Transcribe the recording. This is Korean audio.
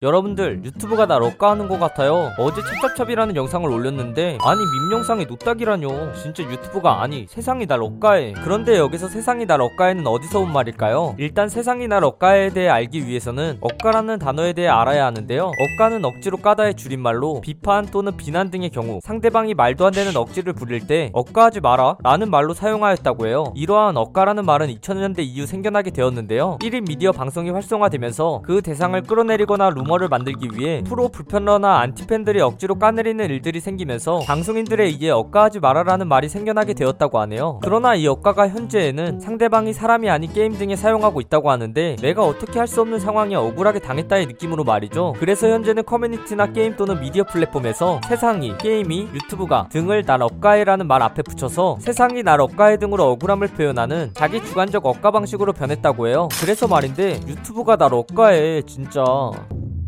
여러분들 유튜브가 날 억까하는 것 같아요. 어제 찹찹찹이라는 영상을 올렸는데 아니 밈 영상에 노딱이라뇨. 진짜 유튜브가 아니 세상이 날 억까해. 그런데 여기서 세상이 날 억까해는 어디서 온 말일까요? 일단 세상이 날 억까해에 대해 알기 위해서는 억까라는 단어에 대해 알아야 하는데요. 억까는 억지로 까다의 줄임말로 비판 또는 비난 등의 경우 상대방이 말도 안 되는 억지를 부릴 때 억까하지 마라 라는 말로 사용하였다고 해요. 이러한 억까라는 말은 2000년대 이후 생겨나게 되었는데요. 1인 미디어 방송이 활성화되면서 그 대상을 끌어내리거나 루머를 만들기 위해 프로 불편러나 안티팬들이 억지로 까내리는 일들이 생기면서 방송인들에 의해 억까하지 말아라는 말이 생겨나게 되었다고 하네요. 그러나 이 억까가 현재에는 상대방이 사람이 아닌 게임 등에 사용하고 있다고 하는데 내가 어떻게 할 수 없는 상황에 억울하게 당했다의 느낌으로 말이죠. 그래서 현재는 커뮤니티나 게임 또는 미디어 플랫폼에서 세상이, 게임이, 유튜브가 등을 날 억까해라는 말 앞에 붙여서 세상이 날 억까해 등으로 억울함을 표현하는 자기 주관적 억까 방식으로 변했다고 해요. 그래서 말인데 유튜브가 날 억까해 진짜.